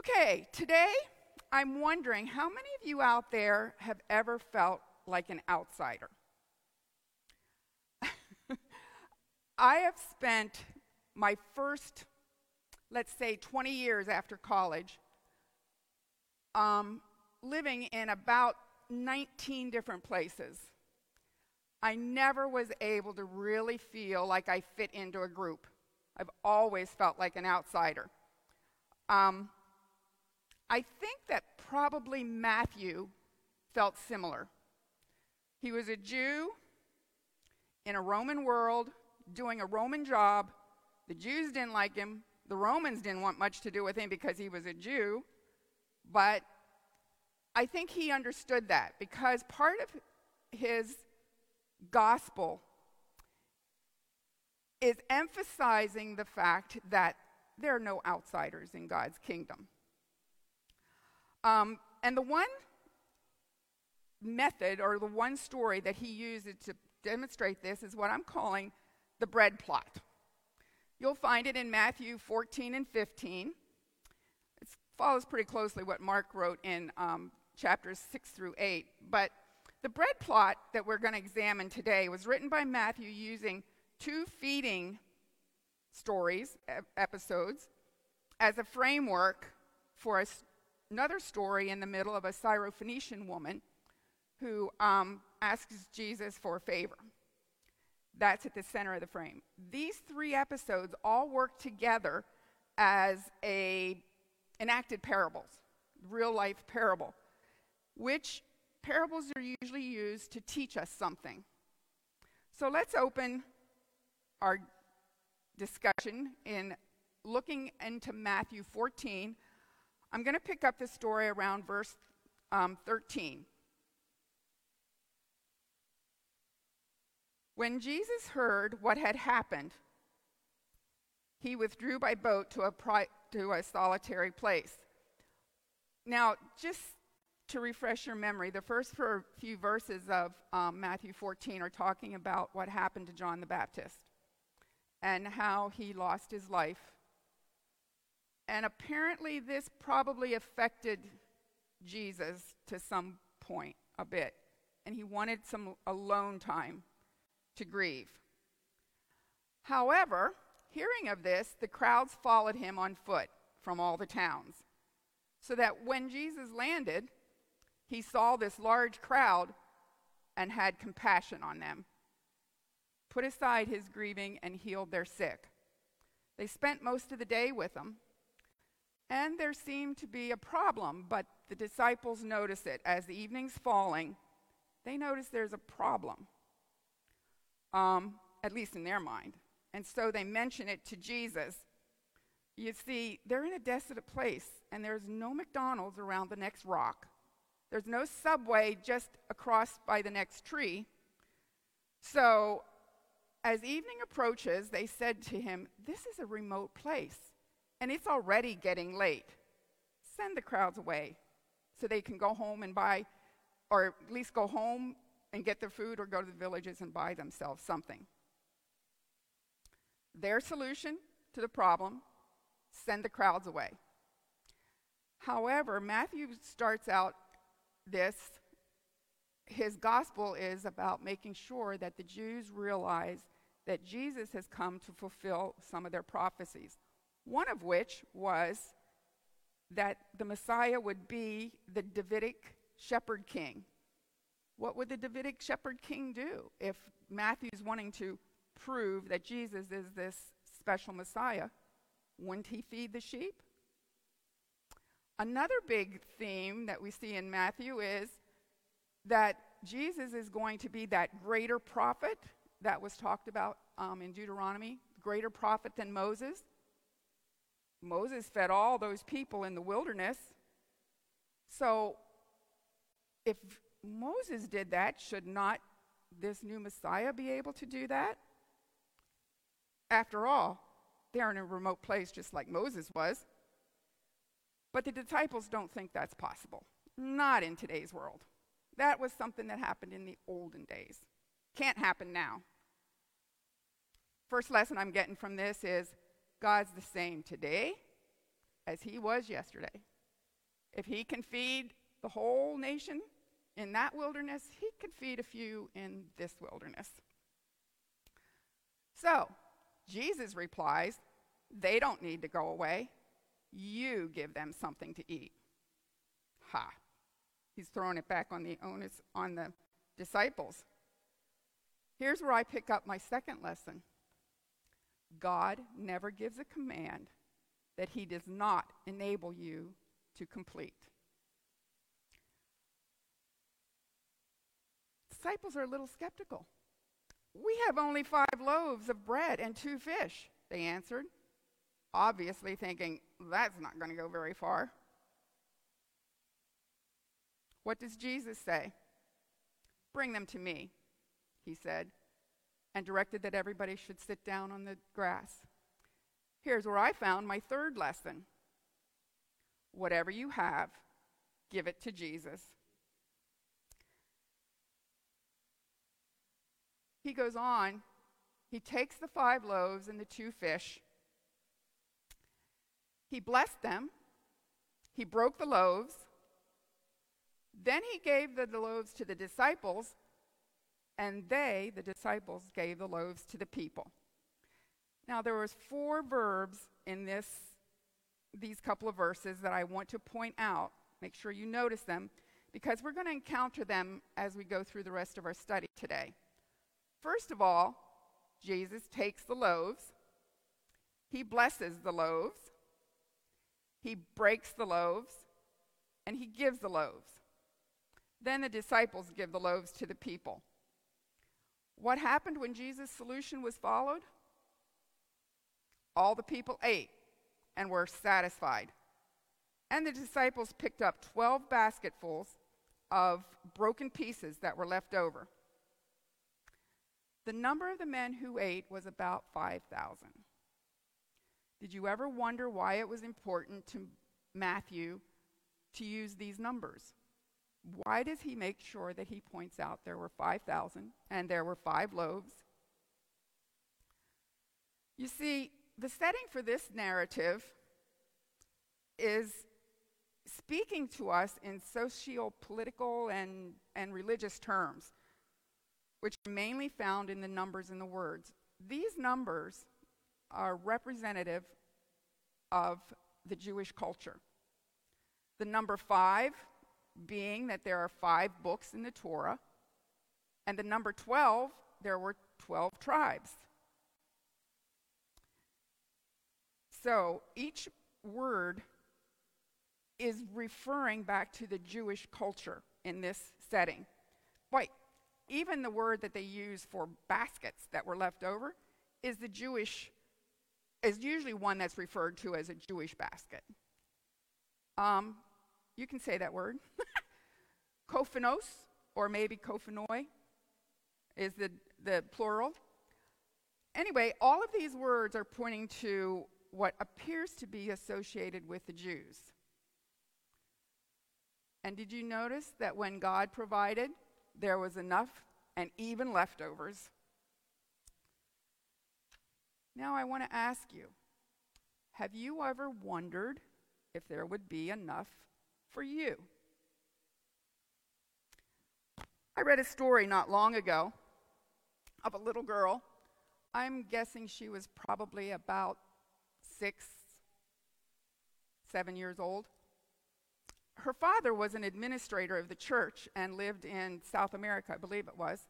Okay, today I'm wondering how many of you out there have ever felt like an outsider? I have spent my first, let's say, 20 years after college um, living in about 19 different places. I never was able to really feel like I fit into a group. I've always felt like an outsider. Um, I think that probably Matthew felt similar. He was a Jew in a Roman world doing a Roman job. The Jews didn't like him. The Romans didn't want much to do with him because he was a Jew. But I think he understood that because part of his gospel is emphasizing the fact that there are no outsiders in God's kingdom. Um, and the one method or the one story that he uses to demonstrate this is what I'm calling the bread plot. You'll find it in Matthew 14 and 15. It follows pretty closely what Mark wrote in um, chapters 6 through 8. But the bread plot that we're going to examine today was written by Matthew using two feeding stories, episodes, as a framework for a another story in the middle of a Syrophoenician woman who um, asks Jesus for a favor. That's at the center of the frame. These three episodes all work together as a enacted parables, real life parable, which parables are usually used to teach us something. So let's open our discussion in looking into Matthew 14 I'm going to pick up the story around verse um, 13. When Jesus heard what had happened, he withdrew by boat to a, pri- to a solitary place. Now, just to refresh your memory, the first few verses of um, Matthew 14 are talking about what happened to John the Baptist and how he lost his life and apparently, this probably affected Jesus to some point a bit. And he wanted some alone time to grieve. However, hearing of this, the crowds followed him on foot from all the towns. So that when Jesus landed, he saw this large crowd and had compassion on them, put aside his grieving, and healed their sick. They spent most of the day with him and there seemed to be a problem, but the disciples notice it. As the evening's falling, they notice there's a problem, um, at least in their mind. And so they mention it to Jesus. You see, they're in a desolate place, and there's no McDonald's around the next rock. There's no subway just across by the next tree. So, as evening approaches, they said to him, This is a remote place and it's already getting late. Send the crowds away so they can go home and buy, or at least go home and get their food or go to the villages and buy themselves something. Their solution to the problem send the crowds away. However, Matthew starts out this, his gospel is about making sure that the Jews realize that Jesus has come to fulfill some of their prophecies one of which was that the Messiah would be the Davidic shepherd king. What would the Davidic shepherd king do if Matthew's wanting to prove that Jesus is this special Messiah? Wouldn't he feed the sheep? Another big theme that we see in Matthew is that Jesus is going to be that greater prophet that was talked about um, in Deuteronomy, greater prophet than Moses. Moses fed all those people in the wilderness. So, if Moses did that, should not this new Messiah be able to do that? After all, they're in a remote place just like Moses was. But the disciples don't think that's possible. Not in today's world. That was something that happened in the olden days. Can't happen now. First lesson I'm getting from this is God's the same today, as he was yesterday. If he can feed the whole nation in that wilderness, he could feed a few in this wilderness. So, Jesus replies, They don't need to go away. You give them something to eat. Ha. He's throwing it back on the onus on the disciples. Here's where I pick up my second lesson. God never gives a command that he does not enable you to complete. Disciples are a little skeptical. We have only five loaves of bread and two fish, they answered, obviously thinking, that's not going to go very far. What does Jesus say? Bring them to me, he said, and directed that everybody should sit down on the grass. Here's where I found my third lesson. Whatever you have, give it to Jesus. He goes on, he takes the five loaves and the two fish, he blessed them, he broke the loaves, then he gave the, loaves to the disciples, and they, the disciples, gave the loaves to the people. Now there was four verbs in this these couple of verses that I want to point out. Make sure you notice them because we're going to encounter them as we go through the rest of our study today. First of all, Jesus takes the loaves, he blesses the loaves, he breaks the loaves, and he gives the loaves. Then the disciples give the loaves to the people. What happened when Jesus' solution was followed? All the people ate and were satisfied. And the disciples picked up 12 basketfuls of broken pieces that were left over. The number of the men who ate was about 5,000. Did you ever wonder why it was important to Matthew to use these numbers? Why does he make sure that he points out there were 5,000 and there were five loaves? You see, the setting for this narrative is speaking to us in socio political and, and religious terms which are mainly found in the numbers and the words. These numbers are representative of the Jewish culture. The number five being that there are five books in the Torah, and the number 12, there were 12 tribes. So each word is referring back to the Jewish culture in this setting. Wait, even the word that they use for baskets that were left over is the Jewish, is usually one that's referred to as a Jewish basket. Um, you can say that word. Kophanos, or maybe kophanoi, is the, the plural. Anyway, all of these words are pointing to what appears to be associated with the Jews. And did you notice that when God provided, there was enough and even leftovers. Now, I want to ask you have you ever wondered if there would be enough for you? I read a story not long ago of a little girl. I'm guessing she was probably about six, seven years old her father was an administrator of the church and lived in South America, I believe it was.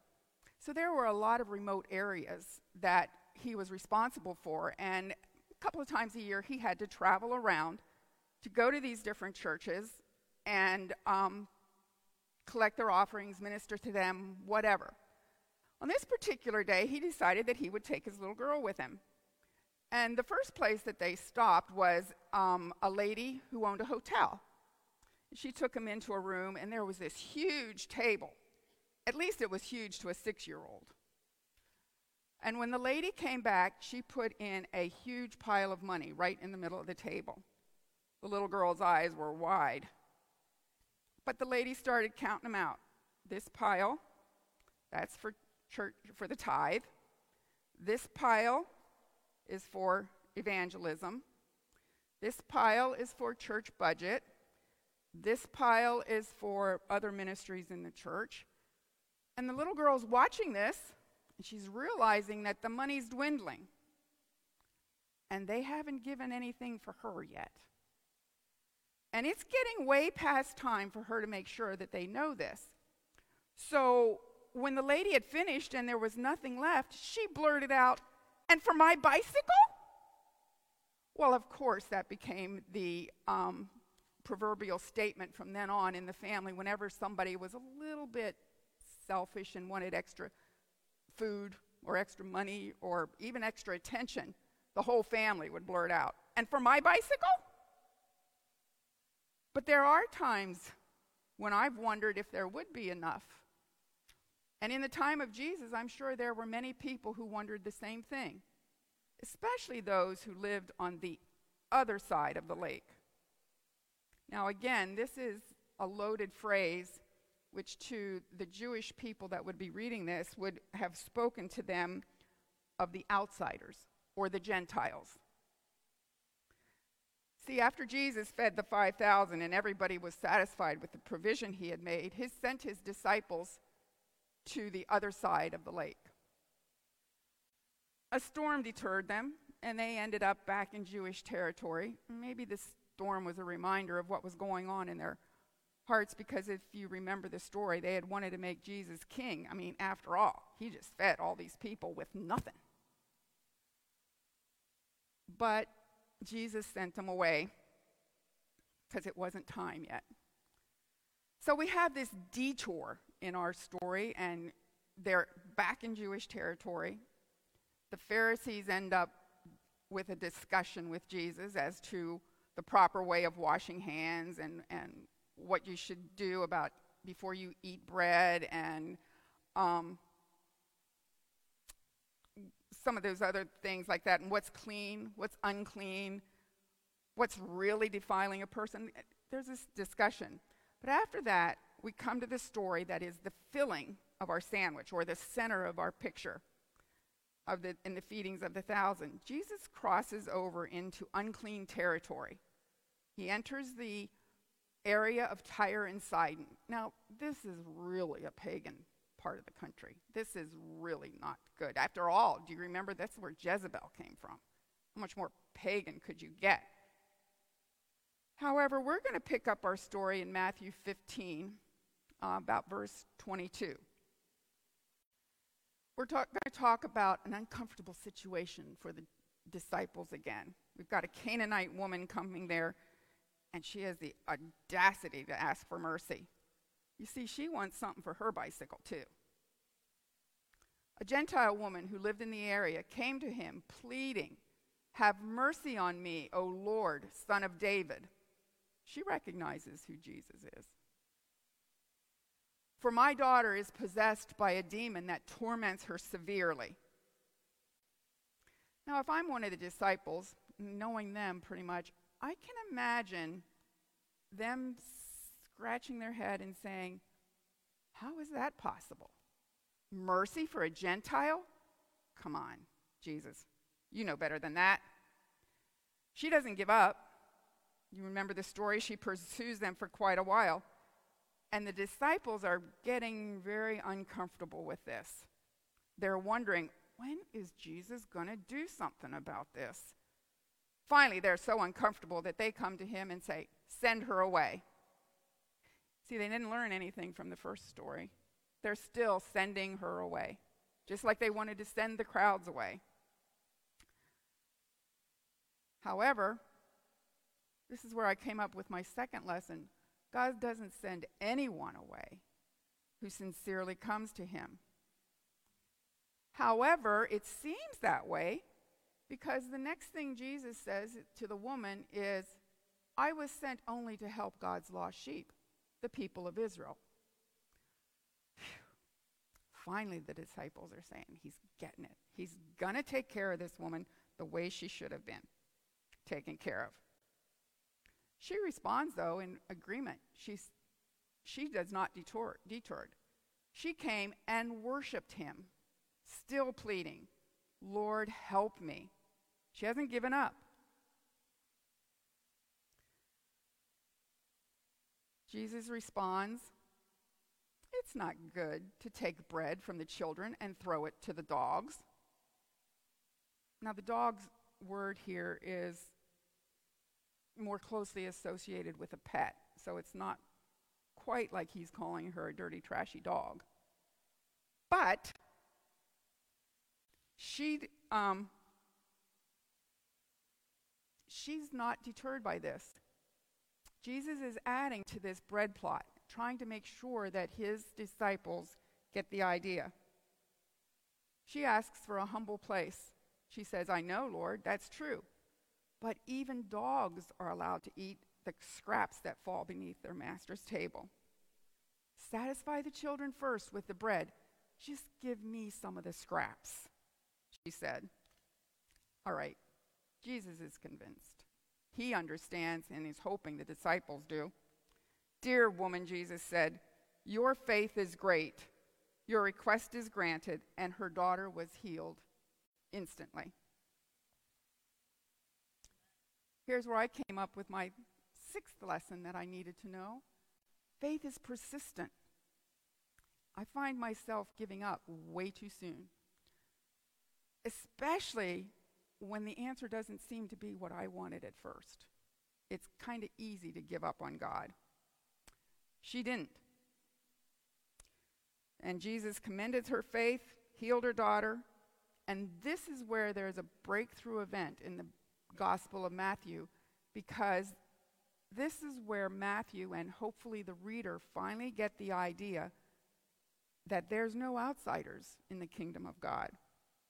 So there were a lot of remote areas that he was responsible for, and a couple of times a year he had to travel around to go to these different churches and um, collect their offerings, minister to them, whatever. On this particular day, he decided that he would take his little girl with him. And the first place that they stopped was um, a lady who owned a hotel. She took him into a room, and there was this huge table. At least it was huge to a six year old. And when the lady came back, she put in a huge pile of money right in the middle of the table. The little girl's eyes were wide. But the lady started counting them out. This pile, that's for church for the tithe. This pile is for evangelism. This pile is for church budget. This pile is for other ministries in the church. And the little girl's watching this, and she's realizing that the money's dwindling. And they haven't given anything for her yet. And it's getting way past time for her to make sure that they know this. So when the lady had finished and there was nothing left, she blurted out, And for my bicycle? Well, of course, that became the um, proverbial statement from then on in the family whenever somebody was a little bit selfish and wanted extra food or extra money or even extra attention, the whole family would blurt out, And for my bicycle? But there are times when I've wondered if there would be enough. And in the time of Jesus, I'm sure there were many people who wondered the same thing, especially those who lived on the other side of the lake. Now, again, this is a loaded phrase which to the Jewish people that would be reading this would have spoken to them of the outsiders or the Gentiles. See, after Jesus fed the 5,000 and everybody was satisfied with the provision he had made, he sent his disciples to the other side of the lake. A storm deterred them, and they ended up back in Jewish territory. Maybe this storm was a reminder of what was going on in their hearts because if you remember the story, they had wanted to make Jesus king. I mean, after all, he just fed all these people with nothing. But Jesus sent them away because it wasn't time yet. So we have this detour in our story, and they're back in Jewish territory. The Pharisees end up with a discussion with Jesus as to the proper way of washing hands and, and what you should do about before you eat bread and um, some of those other things like that, and what's clean, what's unclean, what's really defiling a person. There's this discussion. But after that, we come to the story that is the filling of our sandwich or the center of our picture of the, in the feedings of the thousand. Jesus crosses over into unclean territory. He enters the area of Tyre and Sidon. Now, this is really a pagan part of the country. This is really not good. After all, do you remember that's where Jezebel came from? How much more pagan could you get? However, we're going to pick up our story in Matthew 15, uh, about verse 22. We're talk- going to talk about an uncomfortable situation for the disciples again. We've got a Canaanite woman coming there, and she has the audacity to ask for mercy. You see, she wants something for her bicycle, too. A Gentile woman who lived in the area came to him, pleading, Have mercy on me, O Lord, son of David. She recognizes who Jesus is. For my daughter is possessed by a demon that torments her severely. Now, if I'm one of the disciples, knowing them pretty much, I can imagine them scratching their head and saying, How is that possible? Mercy for a Gentile? Come on, Jesus. You know better than that. She doesn't give up. You remember the story? She pursues them for quite a while. And the disciples are getting very uncomfortable with this. They're wondering, when is Jesus going to do something about this? Finally, they're so uncomfortable that they come to him and say, Send her away. See, they didn't learn anything from the first story. They're still sending her away, just like they wanted to send the crowds away. However, this is where I came up with my second lesson. God doesn't send anyone away who sincerely comes to him. However, it seems that way because the next thing Jesus says to the woman is, I was sent only to help God's lost sheep, the people of Israel. Finally, the disciples are saying, He's getting it. He's going to take care of this woman the way she should have been taken care of. She responds, though, in agreement. She's, she does not detour, detoured. She came and worshiped him, still pleading, Lord, help me. She hasn't given up. Jesus responds, It's not good to take bread from the children and throw it to the dogs. Now, the dog's word here is more closely associated with a pet, so it's not quite like he's calling her a dirty, trashy dog. But she, um, she's not deterred by this. Jesus is adding to this bread plot, trying to make sure that his disciples get the idea. She asks for a humble place. She says, I know, Lord, that's true. But even dogs are allowed to eat the scraps that fall beneath their master's table. Satisfy the children first with the bread. Just give me some of the scraps, she said. All right, Jesus is convinced. He understands and is hoping the disciples do. Dear woman, Jesus said, Your faith is great. Your request is granted. And her daughter was healed instantly. Here's where I came up with my sixth lesson that I needed to know faith is persistent. I find myself giving up way too soon, especially when the answer doesn't seem to be what I wanted at first. It's kind of easy to give up on God. She didn't. And Jesus commended her faith, healed her daughter, and this is where there's a breakthrough event in the Gospel of Matthew because this is where Matthew and hopefully the reader finally get the idea that there's no outsiders in the kingdom of God.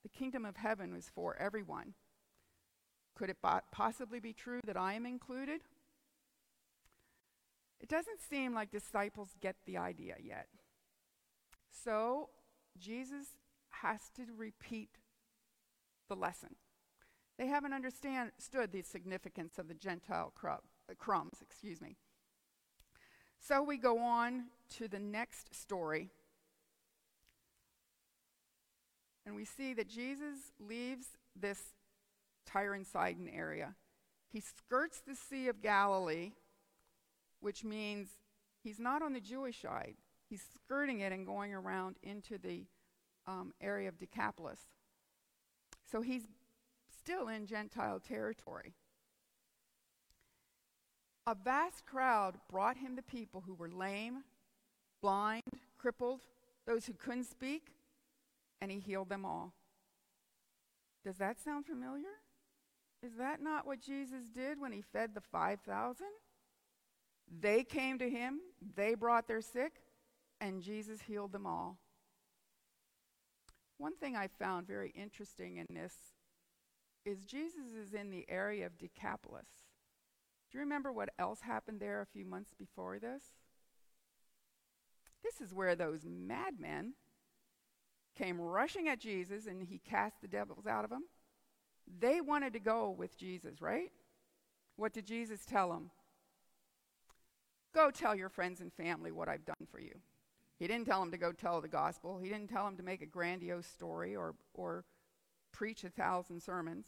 The kingdom of heaven is for everyone. Could it possibly be true that I am included? It doesn't seem like disciples get the idea yet. So Jesus has to repeat the lesson. They haven't understood the significance of the Gentile crumb, uh, crumbs, excuse me. So we go on to the next story. And we see that Jesus leaves this Tyre and Sidon area. He skirts the Sea of Galilee, which means he's not on the Jewish side. He's skirting it and going around into the um, area of Decapolis. So he's still in Gentile territory. A vast crowd brought him the people who were lame, blind, crippled, those who couldn't speak, and he healed them all. Does that sound familiar? Is that not what Jesus did when he fed the 5,000? They came to him, they brought their sick, and Jesus healed them all. One thing I found very interesting in this is Jesus is in the area of Decapolis. Do you remember what else happened there a few months before this? This is where those madmen came rushing at Jesus and he cast the devils out of them. They wanted to go with Jesus, right? What did Jesus tell them? Go tell your friends and family what I've done for you. He didn't tell them to go tell the gospel. He didn't tell them to make a grandiose story or, or preach a thousand sermons.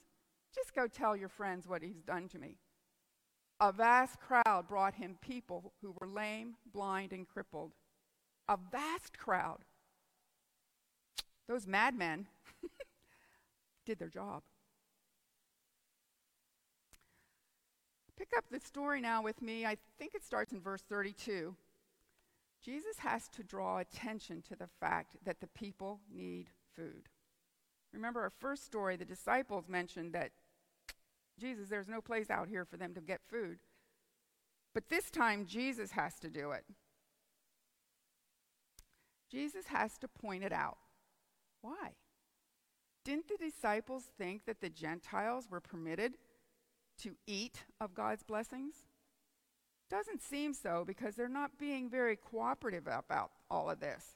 Just go tell your friends what he's done to me. A vast crowd brought him people who were lame, blind, and crippled. A vast crowd. Those madmen did their job. Pick up the story now with me. I think it starts in verse 32. Jesus has to draw attention to the fact that the people need food. Remember our first story, the disciples mentioned that Jesus, there's no place out here for them to get food. But this time, Jesus has to do it. Jesus has to point it out. Why? Didn't the disciples think that the Gentiles were permitted to eat of God's blessings? Doesn't seem so because they're not being very cooperative about all of this.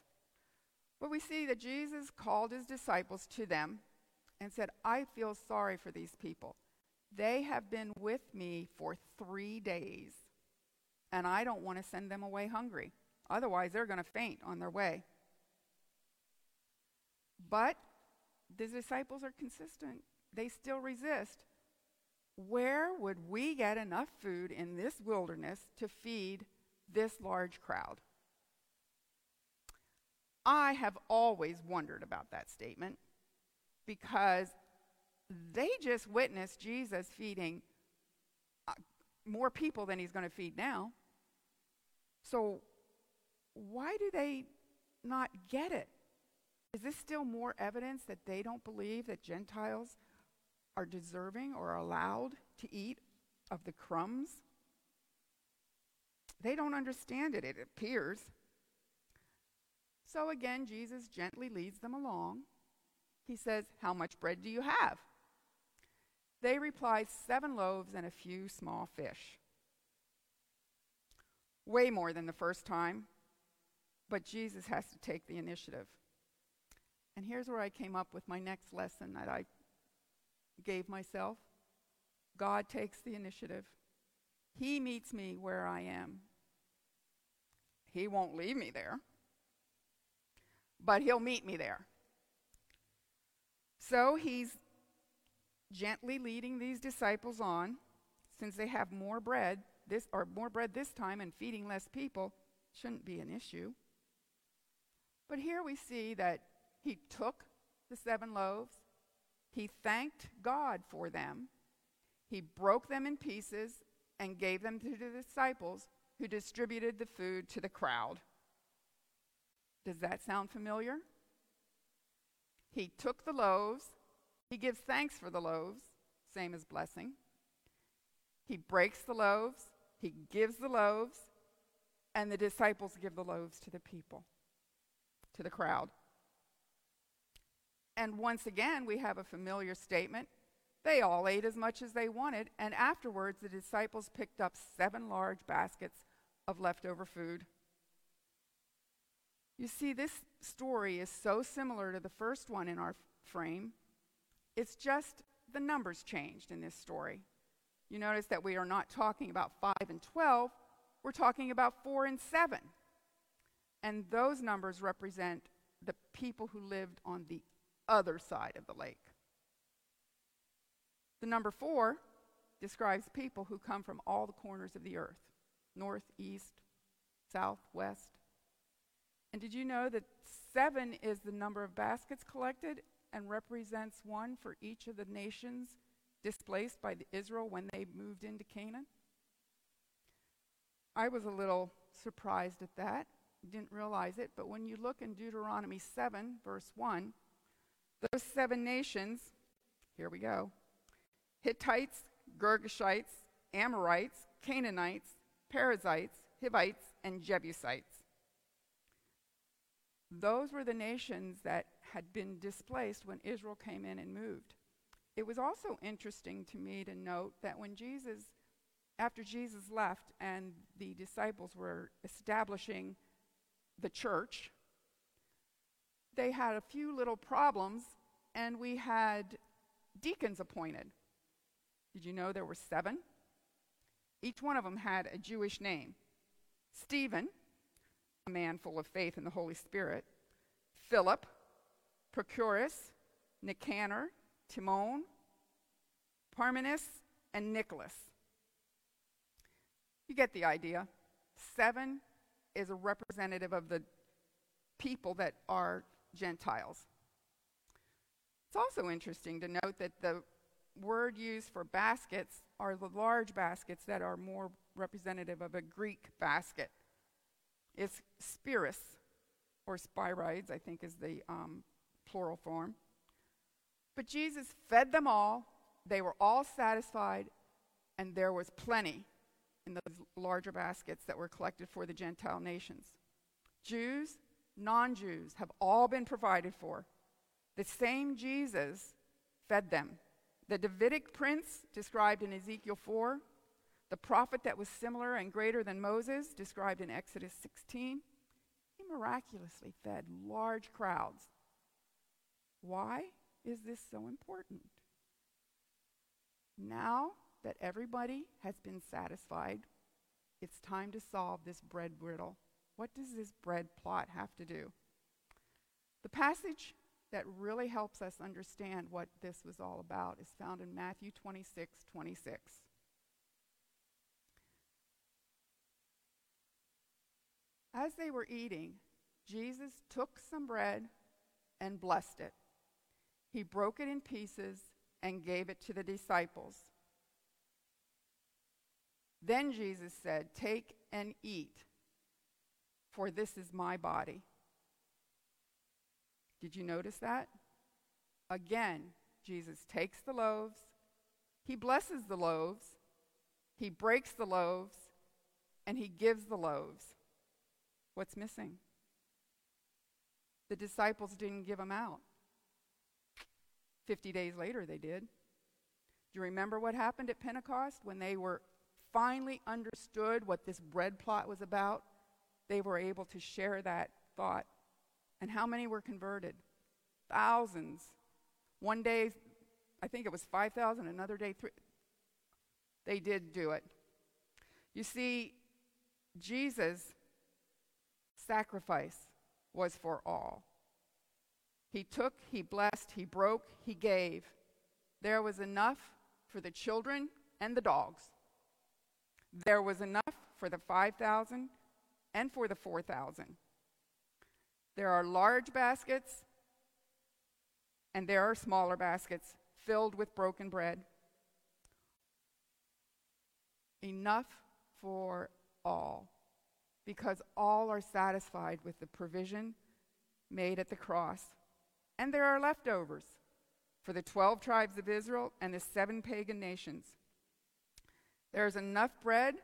But we see that Jesus called his disciples to them and said, I feel sorry for these people. They have been with me for three days, and I don't want to send them away hungry. Otherwise, they're going to faint on their way. But the disciples are consistent, they still resist. Where would we get enough food in this wilderness to feed this large crowd. I have always wondered about that statement because they just witnessed Jesus feeding uh, more people than he's going to feed now. So, why do they not get it? Is this still more evidence that they don't believe that Gentiles are deserving or allowed to eat of the crumbs? They don't understand it, it appears. So again, Jesus gently leads them along. He says, How much bread do you have? They reply, Seven loaves and a few small fish. Way more than the first time, but Jesus has to take the initiative. And here's where I came up with my next lesson that I gave myself God takes the initiative. He meets me where I am. He won't leave me there, but He'll meet me there. So He's gently leading these disciples on, since they have more bread this or more bread this time and feeding less people shouldn't be an issue. But here we see that he took the seven loaves, he thanked God for them, he broke them in pieces and gave them to the disciples who distributed the food to the crowd. Does that sound familiar? He took the loaves, he gives thanks for the loaves, same as blessing. He breaks the loaves, he gives the loaves, and the disciples give the loaves to the people, to the crowd. And once again, we have a familiar statement. They all ate as much as they wanted, and afterwards, the disciples picked up seven large baskets of leftover food. You see, this story is so similar to the first one in our frame. It's just the numbers changed in this story. You notice that we are not talking about 5 and 12, we're talking about 4 and 7. And those numbers represent the people who lived on the other side of the lake. The number 4 describes people who come from all the corners of the earth north, east, south, west. And did you know that 7 is the number of baskets collected and represents one for each of the nations displaced by Israel when they moved into Canaan? I was a little surprised at that. Didn't realize it, but when you look in Deuteronomy 7, verse 1, those seven nations, here we go Hittites, Girgashites, Amorites, Canaanites, Perizzites, Hivites, and Jebusites. Those were the nations that had been displaced when Israel came in and moved. It was also interesting to me to note that when Jesus, after Jesus left and the disciples were establishing the church, they had a few little problems and we had deacons appointed. Did you know there were seven? Each one of them had a Jewish name Stephen, a man full of faith in the Holy Spirit, Philip, Prochorus, Nicanor, Timon, Parmenas, and Nicholas. You get the idea. Seven is a representative of the people that are Gentiles. It's also interesting to note that the word used for baskets are the large baskets that are more representative of a Greek basket. It's spiris, or spirides, I think is the um, plural form. But Jesus fed them all, they were all satisfied, and there was plenty in those larger baskets that were collected for the Gentile nations. Jews, non Jews have all been provided for. The same Jesus fed them. The Davidic prince described in Ezekiel 4, the prophet that was similar and greater than Moses described in Exodus 16, he miraculously fed large crowds. Why? is this so important? Now that everybody has been satisfied, it's time to solve this bread riddle. What does this bread plot have to do? The passage that really helps us understand what this was all about is found in Matthew 26 26. As they were eating, Jesus took some bread and blessed it. He broke it in pieces and gave it to the disciples. Then Jesus said, Take and eat, for this is my body. Did you notice that? Again, Jesus takes the loaves, he blesses the loaves, he breaks the loaves, and he gives the loaves. What's missing? The disciples didn't give them out. 50 days later, they did. Do you remember what happened at Pentecost when they were finally understood what this bread plot was about? They were able to share that thought. And how many were converted? Thousands. One day, I think it was 5,000, another day. They did do it. You see, Jesus' sacrifice was for all. He took, he blessed, he broke, he gave. There was enough for the children and the dogs. There was enough for the 5,000 and for the 4,000. There are large baskets and there are smaller baskets filled with broken bread. Enough for all, because all are satisfied with the provision made at the cross. And there are leftovers for the 12 tribes of Israel and the seven pagan nations. There's enough bread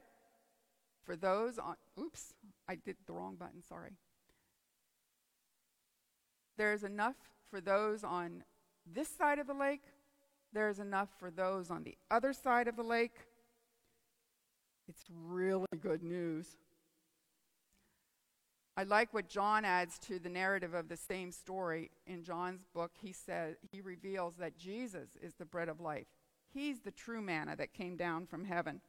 for those on, oops, I did the wrong button, sorry. There's enough for those on this side of the lake. There's enough for those on the other side of the lake. It's really good news. I like what John adds to the narrative of the same story. In John's book, he says he reveals that Jesus is the bread of life. He's the true manna that came down from heaven.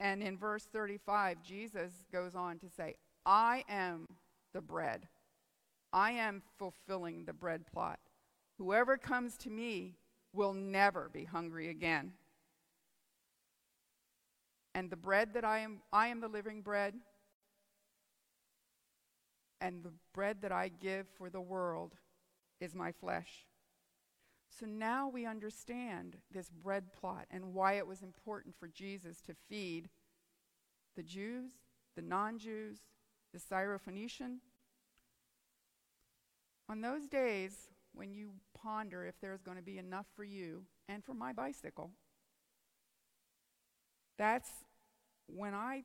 And in verse 35, Jesus goes on to say, I am the bread. I am fulfilling the bread plot. Whoever comes to me will never be hungry again. And the bread that I am, I am the living bread and the bread that I give for the world is my flesh. So now we understand this bread plot and why it was important for Jesus to feed the Jews, the non Jews, the Syrophoenician. On those days when you ponder if there's going to be enough for you and for my bicycle, that's when I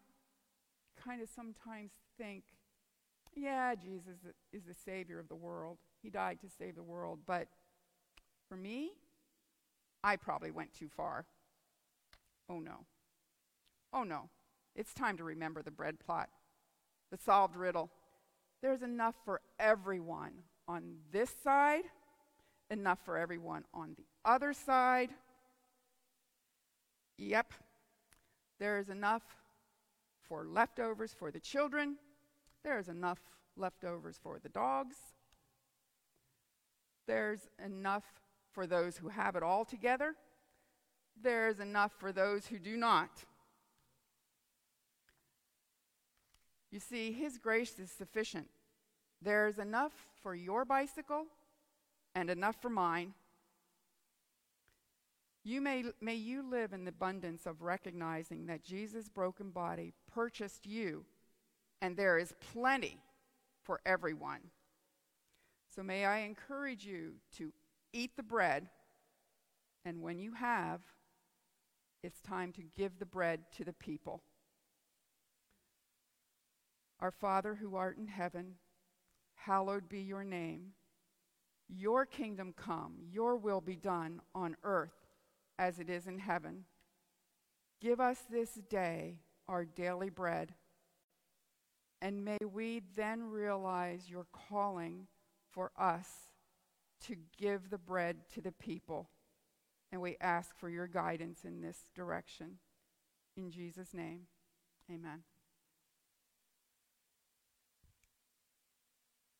kind of sometimes think yeah, Jesus is the Savior of the world. He died to save the world. But for me, I probably went too far. Oh no. Oh no. It's time to remember the bread plot, the solved riddle. There's enough for everyone on this side, enough for everyone on the other side. Yep. There's enough for leftovers for the children, there's enough leftovers for the dogs. There's enough for those who have it all together. There's enough for those who do not. You see, His grace is sufficient. There's enough for your bicycle and enough for mine. You may, may you live in the abundance of recognizing that Jesus' broken body purchased you and there is plenty for everyone. So may I encourage you to eat the bread, and when you have, it's time to give the bread to the people. Our Father who art in heaven, hallowed be your name. Your kingdom come, your will be done on earth as it is in heaven. Give us this day our daily bread and may we then realize your calling for us to give the bread to the people. And we ask for your guidance in this direction. In Jesus' name, amen.